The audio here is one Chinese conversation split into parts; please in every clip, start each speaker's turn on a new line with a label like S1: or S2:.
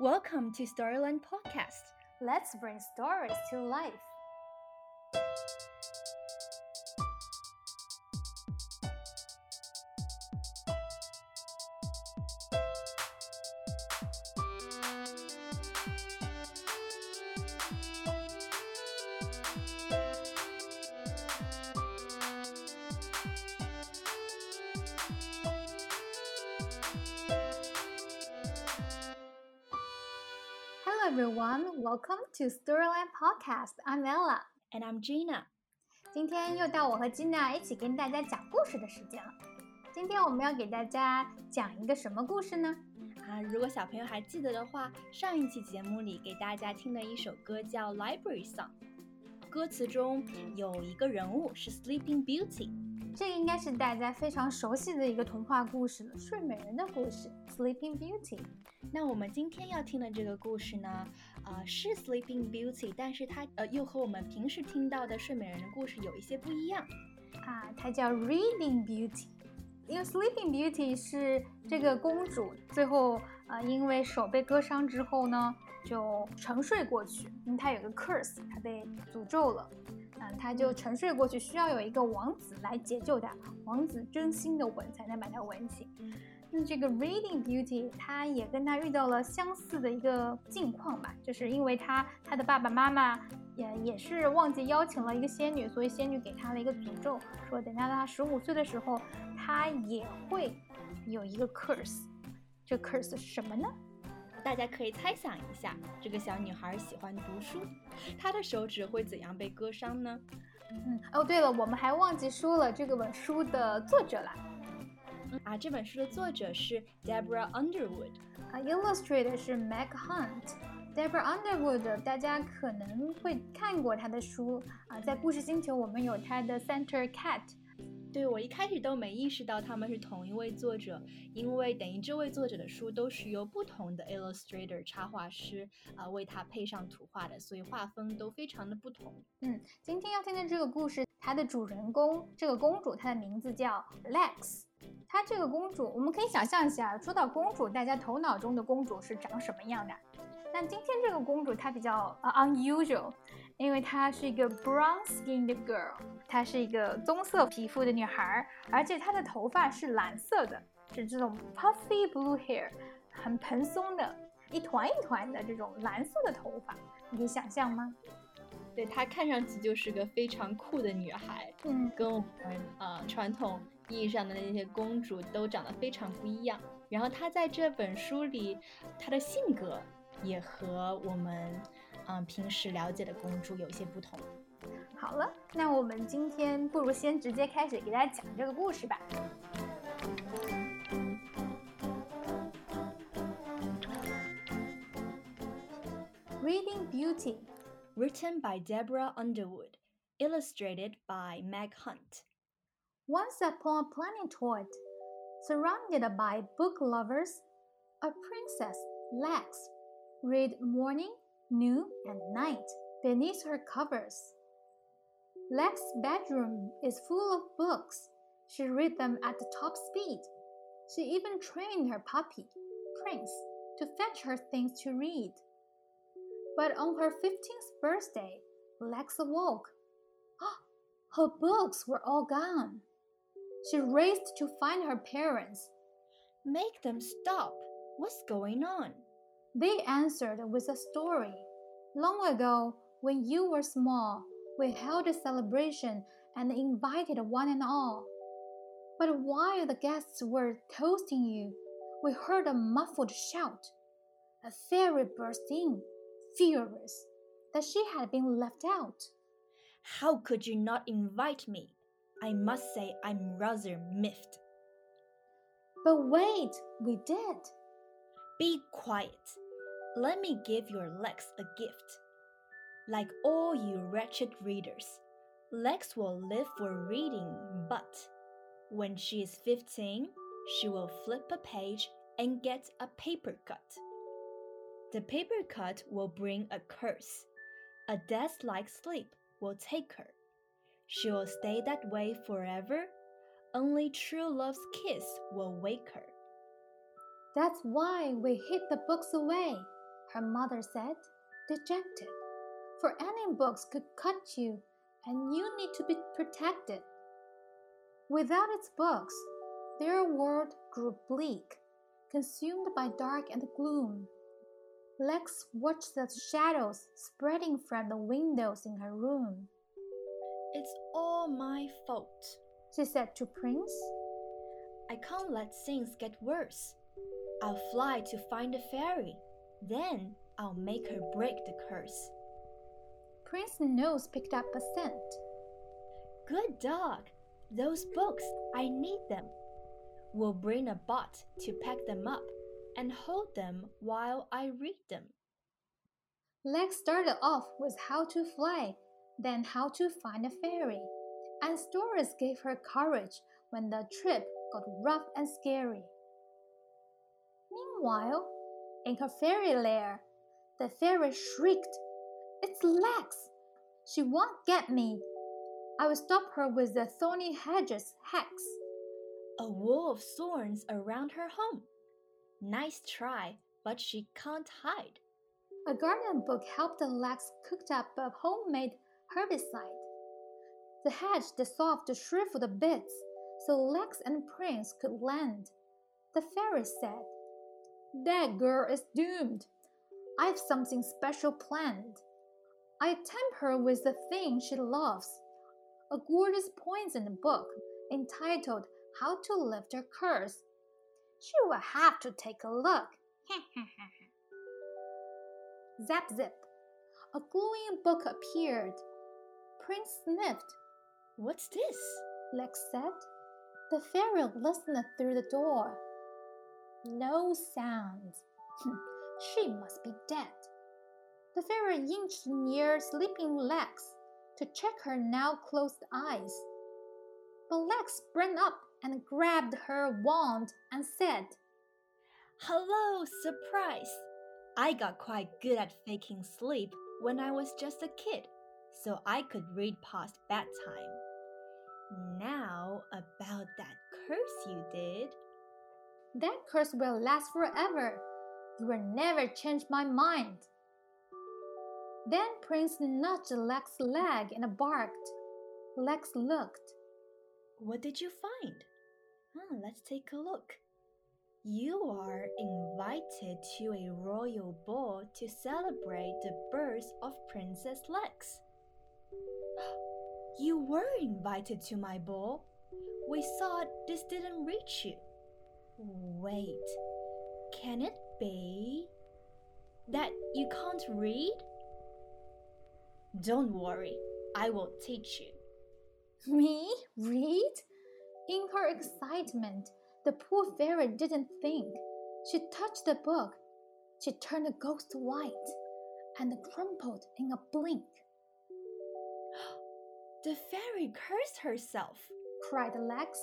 S1: Welcome to Storyland Podcast.
S2: Let's bring stories to life. Everyone, welcome to Storyland Podcast. I'm Ella.
S1: And I'm Gina.
S2: 今天又到我和 Gina 一起跟大家讲故事的时间了。今天我们要给大家讲一个什么故事呢？
S1: 啊，如果小朋友还记得的话，上一期节目里给大家听的一首歌叫《Library Song》，歌词中有一个人物是 Sleeping Beauty。
S2: 这个应该是大家非常熟悉的一个童话故事了，《睡美人的故事》（Sleeping Beauty）。
S1: 那我们今天要听的这个故事呢，呃，是 Sleeping Beauty，但是它呃又和我们平时听到的睡美人的故事有一些不一样。
S2: 啊，它叫 Reading Beauty，因为 Sleeping Beauty 是这个公主最后呃因为手被割伤之后呢，就沉睡过去，因为她有个 curse，她被诅咒了。嗯，她就沉睡过去，需要有一个王子来解救她，王子真心的吻才能把她吻醒。那这个 Reading Beauty，她也跟她遇到了相似的一个境况吧，就是因为她她的爸爸妈妈也也是忘记邀请了一个仙女，所以仙女给她了一个诅咒，说等到她十五岁的时候，她也会有一个 curse。这 curse 是什么呢？
S1: 大家可以猜想一下，这个小女孩喜欢读书，她的手指会怎样被割伤呢？
S2: 嗯，哦，对了，我们还忘记说了这个本书的作者啦。
S1: 啊，这本书的作者是 Deborah Underwood，
S2: 啊，illustrator 是 Meg Hunt。Deborah Underwood，大家可能会看过她的书啊，在故事星球我们有她的 Center Cat。
S1: 对我一开始都没意识到他们是同一位作者，因为等于这位作者的书都是由不同的 illustrator 插画师啊、为他配上图画的，所以画风都非常的不同。
S2: 嗯，今天要听的这个故事，它的主人公这个公主，她的名字叫 Lex。她这个公主，我们可以想象一下，说到公主，大家头脑中的公主是长什么样的？但今天这个公主她比较呃 unusual，因为她是一个 brown skinned girl，她是一个棕色皮肤的女孩，而且她的头发是蓝色的，是这种 puffy blue hair，很蓬松的，一团一团的这种蓝色的头发，你可以想象吗？
S1: 对她看上去就是个非常酷的女孩，
S2: 嗯，
S1: 跟我们呃传统意义上的那些公主都长得非常不一样。然后她在这本书里，她的性格也和我们嗯平时了解的公主有一些不同。
S2: 好了，那我们今天不如先直接开始给大家讲这个故事吧。Reading Beauty
S1: Written by Deborah Underwood, illustrated by Meg Hunt.
S2: Once upon a planetoid, surrounded by book lovers, a princess, Lex, read morning, noon, and night beneath her covers. Lex's bedroom is full of books. She read them at the top speed. She even trained her puppy, Prince, to fetch her things to read. But on her 15th birthday, Lex awoke. Her books were all gone. She raced to find her parents.
S1: Make them stop. What's going on?
S2: They answered with a story. Long ago, when you were small, we held a celebration and invited one and all. But while the guests were toasting you, we heard a muffled shout. A fairy burst in, furious that she had been left out.
S1: How could you not invite me? I must say I'm rather miffed.
S2: But wait, we did.
S1: Be quiet. Let me give your Lex a gift. Like all you wretched readers, Lex will live for reading, but when she is 15, she will flip a page and get a paper cut. The paper cut will bring a curse. A death like sleep will take her. She will stay that way forever. Only true love's kiss will wake her.
S2: That's why we hid the books away, her mother said, dejected. For any books could cut you, and you need to be protected. Without its books, their world grew bleak, consumed by dark and gloom. Lex watched the shadows spreading from the windows in her room.
S1: It's all my fault,
S2: she said to Prince.
S1: I can't let things get worse. I'll fly to find the fairy. Then I'll make her break the curse.
S2: Prince nose picked up a scent.
S1: Good dog. Those books, I need them. We'll bring a bot to pack them up and hold them while I read them.
S2: Lex started off with how to fly, then how to find a fairy, and stories gave her courage when the trip got rough and scary. Meanwhile, in her fairy lair, the fairy shrieked, It's Lex! She won't get me! I will stop her with the thorny hedges hex.
S1: A wall of thorns around her home. Nice try, but she can't hide.
S2: A garden book helped Lex cook up a homemade herbicide. The hedge dissolved to the bits so Lex and Prince could land. The fairy said, That girl is doomed. I've something special planned. I tempt her with the thing she loves a gorgeous poison book entitled How to Lift Her Curse. She will have to take a look. zap zip. A glowing book appeared. Prince sniffed.
S1: What's this?
S2: Lex said. The fairy listened through the door. No sounds. Hmm, she must be dead. The fairy inched near sleeping Lex to check her now closed eyes. But Lex sprang up and grabbed her wand and said,
S1: Hello, surprise! I got quite good at faking sleep when I was just a kid, so I could read past bedtime. Now, about that curse you did.
S2: That curse will last forever. You will never change my mind. Then Prince nudged Lex's leg and barked. Lex looked.
S1: What did you find? Huh, let's take a look. You are invited to a royal ball to celebrate the birth of Princess Lex. You were invited to my ball. We thought this didn't reach you. Wait, can it be that you can't read? Don't worry, I will teach you.
S2: Me? Read? In her excitement, the poor fairy didn't think. She touched the book. She turned a ghost white and crumpled in a blink.
S1: The fairy cursed herself,
S2: cried Lex.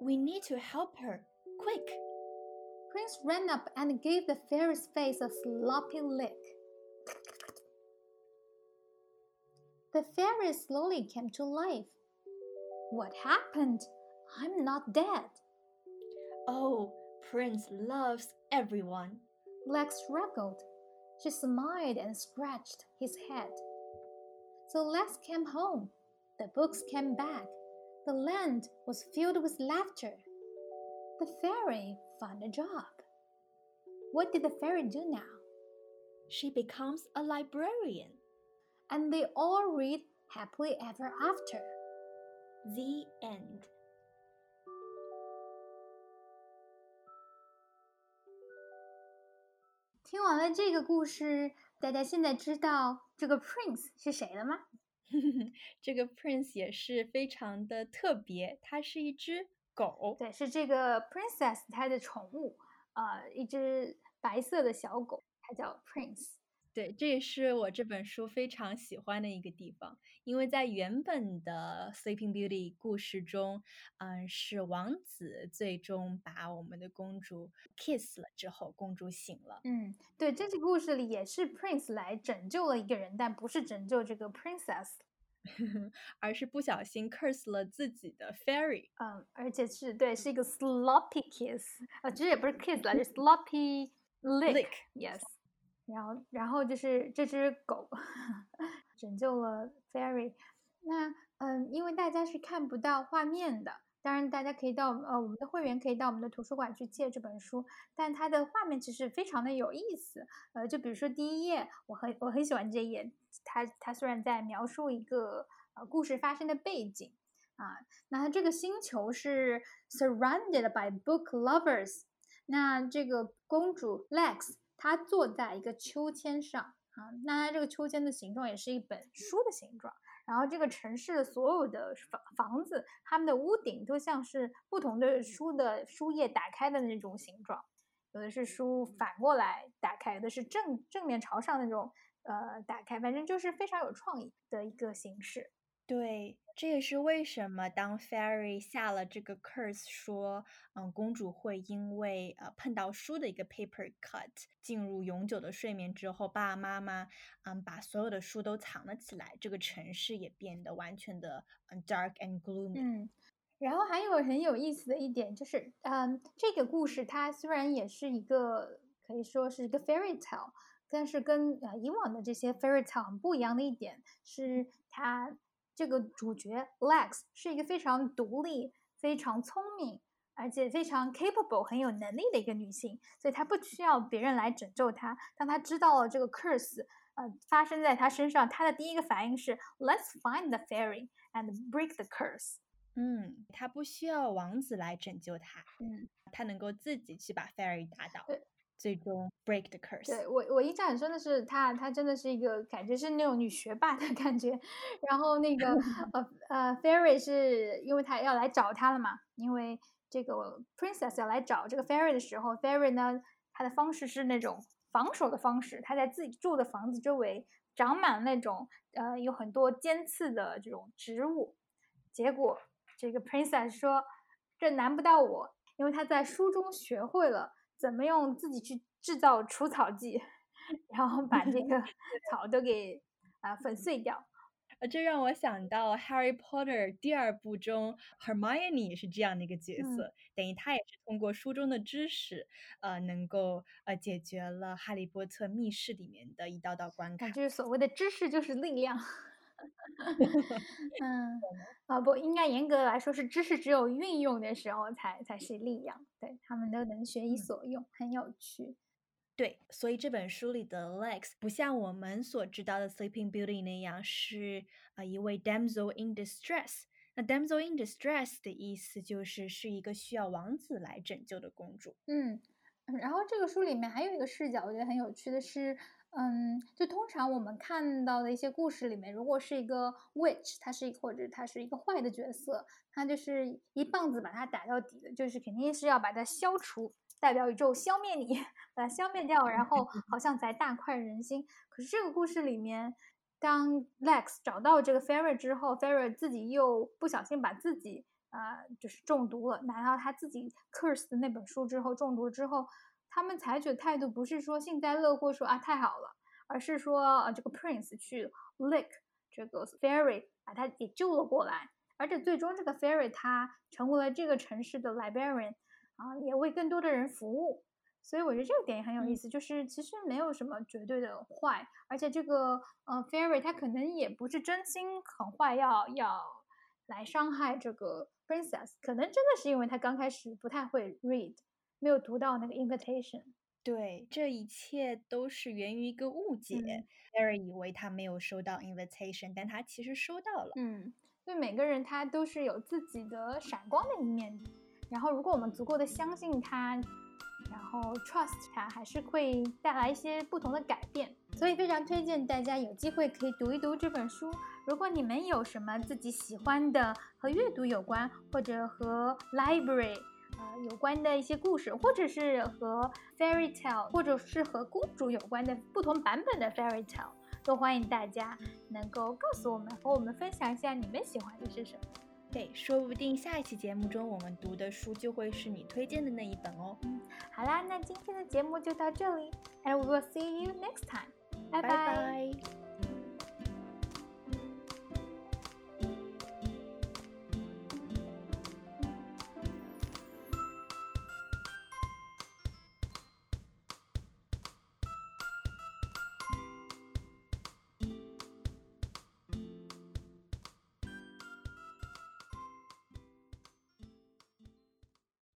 S1: We need to help her. Quick!
S2: Prince ran up and gave the fairy's face a sloppy lick. The fairy slowly came to life. What happened? I'm not dead.
S1: Oh, Prince loves everyone.
S2: Lex struggled. She smiled and scratched his head. So Lex came home. The books came back. The land was filled with laughter The fairy found a job. What did the fairy do now?
S1: She becomes a librarian.
S2: And they all read happily ever after.
S1: The end.
S2: 听完了这个故事，大家现在知道这个 Prince 是谁了吗？
S1: 这个 Prince 也是非常的特别，它是一只 狗。
S2: 对，是这个 Princess 它的宠物，呃，一只白色的小狗，它叫 Prince。
S1: 对，这也是我这本书非常喜欢的一个地方，因为在原本的《Sleeping Beauty》故事中，嗯，是王子最终把我们的公主 kiss 了之后，公主醒了。
S2: 嗯，对，这个故事里也是 Prince 来拯救了一个人，但不是拯救这个 Princess，
S1: 而是不小心 curse 了自己的 Fairy。
S2: 嗯，而且是对，是一个 sloppy kiss，啊，其实也不是 kiss 了，是 sloppy lick，yes。然后然后就是这只狗 拯救了 Fairy。那嗯，因为大家是看不到画面的，当然大家可以到呃我们的会员可以到我们的图书馆去借这本书，但它的画面其实非常的有意思。呃，就比如说第一页，我很我很喜欢这一页，它它虽然在描述一个呃故事发生的背景啊，那它这个星球是 surrounded by book lovers，那这个公主 Lex 她坐在一个秋千上啊，那它这个秋千的形状也是一本书的形状。然后这个城市的所有的房房子，他们的屋顶都像是不同的书的书页打开的那种形状，有的是书反过来打开，有的是正正面朝上那种呃打开，反正就是非常有创意的一个形式。
S1: 对，这也是为什么当 Fairy 下了这个 curse 说，嗯，公主会因为呃碰到书的一个 paper cut 进入永久的睡眠之后，爸爸妈妈嗯把所有的书都藏了起来，这个城市也变得完全的嗯 dark and gloomy。
S2: 嗯，然后还有很有意思的一点就是，嗯，这个故事它虽然也是一个可以说是一个 fairy tale，但是跟呃以往的这些 fairy tale 很不一样的一点是它。这个主角 Lex 是一个非常独立、非常聪明，而且非常 capable、很有能力的一个女性，所以她不需要别人来拯救她。当她知道了这个 curse，呃，发生在她身上，她的第一个反应是 Let's find the fairy and break the curse。
S1: 嗯，她不需要王子来拯救她，
S2: 嗯，
S1: 她能够自己去把 fairy 打倒。最终 break the curse。
S2: 对我，我印象很深的是，她她真的是一个感觉是那种女学霸的感觉。然后那个 呃呃，fairy 是因为她要来找她了嘛？因为这个 princess 要来找这个 fairy 的时候，fairy 呢，她的方式是那种防守的方式，她在自己住的房子周围长满了那种呃有很多尖刺的这种植物。结果这个 princess 说：“这难不到我，因为她在书中学会了。”怎么用自己去制造除草剂，然后把这个 草都给啊粉碎掉？
S1: 呃，这让我想到《Harry Potter》第二部中，Hermione 也是这样的一个角色，等于他也是通过书中的知识，呃，能够呃解决了哈利波特密室里面的一道道关卡。
S2: 就是所谓的知识就是力量。嗯，啊不应该严格来说是知识只有运用的时候才才是力量，对他们都能学以所用，很有趣。
S1: 对，所以这本书里的 Lex 不像我们所知道的 Sleeping Beauty 那样是啊一位 damsel in distress。那 damsel in distress 的意思就是是一个需要王子来拯救的公主。
S2: 嗯，然后这个书里面还有一个视角，我觉得很有趣的是。嗯，就通常我们看到的一些故事里面，如果是一个 witch，他是一或者他是一个坏的角色，他就是一棒子把他打到底的，就是肯定是要把它消除，代表宇宙消灭你，把它消灭掉，然后好像才大快人心。可是这个故事里面，当 Lex 找到这个 Fairy 之后，Fairy 自己又不小心把自己啊就是中毒了，拿到他自己 curse 的那本书之后中毒之后。他们采取的态度不是说幸灾乐祸，说啊太好了，而是说啊这个 prince 去 lick 这个 fairy，把他给救了过来，而且最终这个 fairy 他成为了这个城市的 librarian，啊也为更多的人服务，所以我觉得这个点也很有意思，就是其实没有什么绝对的坏，而且这个呃 fairy 他可能也不是真心很坏，要要来伤害这个 princess，可能真的是因为他刚开始不太会 read。没有读到那个 invitation，
S1: 对，这一切都是源于一个误解。Harry 以为他没有收到 invitation，但他其实收到了。
S2: 嗯，因为，每个人他都是有自己的闪光的一面。然后，如果我们足够的相信他，然后 trust 他，还是会带来一些不同的改变。所以，非常推荐大家有机会可以读一读这本书。如果你们有什么自己喜欢的和阅读有关，或者和 library。呃，有关的一些故事，或者是和 fairy tale，或者是和公主有关的不同版本的 fairy tale，都欢迎大家能够告诉我们，和我们分享一下你们喜欢的是什么。
S1: 对，说不定下一期节目中我们读的书就会是你推荐的那一本哦。
S2: 嗯，好啦，那今天的节目就到这里，and we will see you next time。拜
S1: 拜。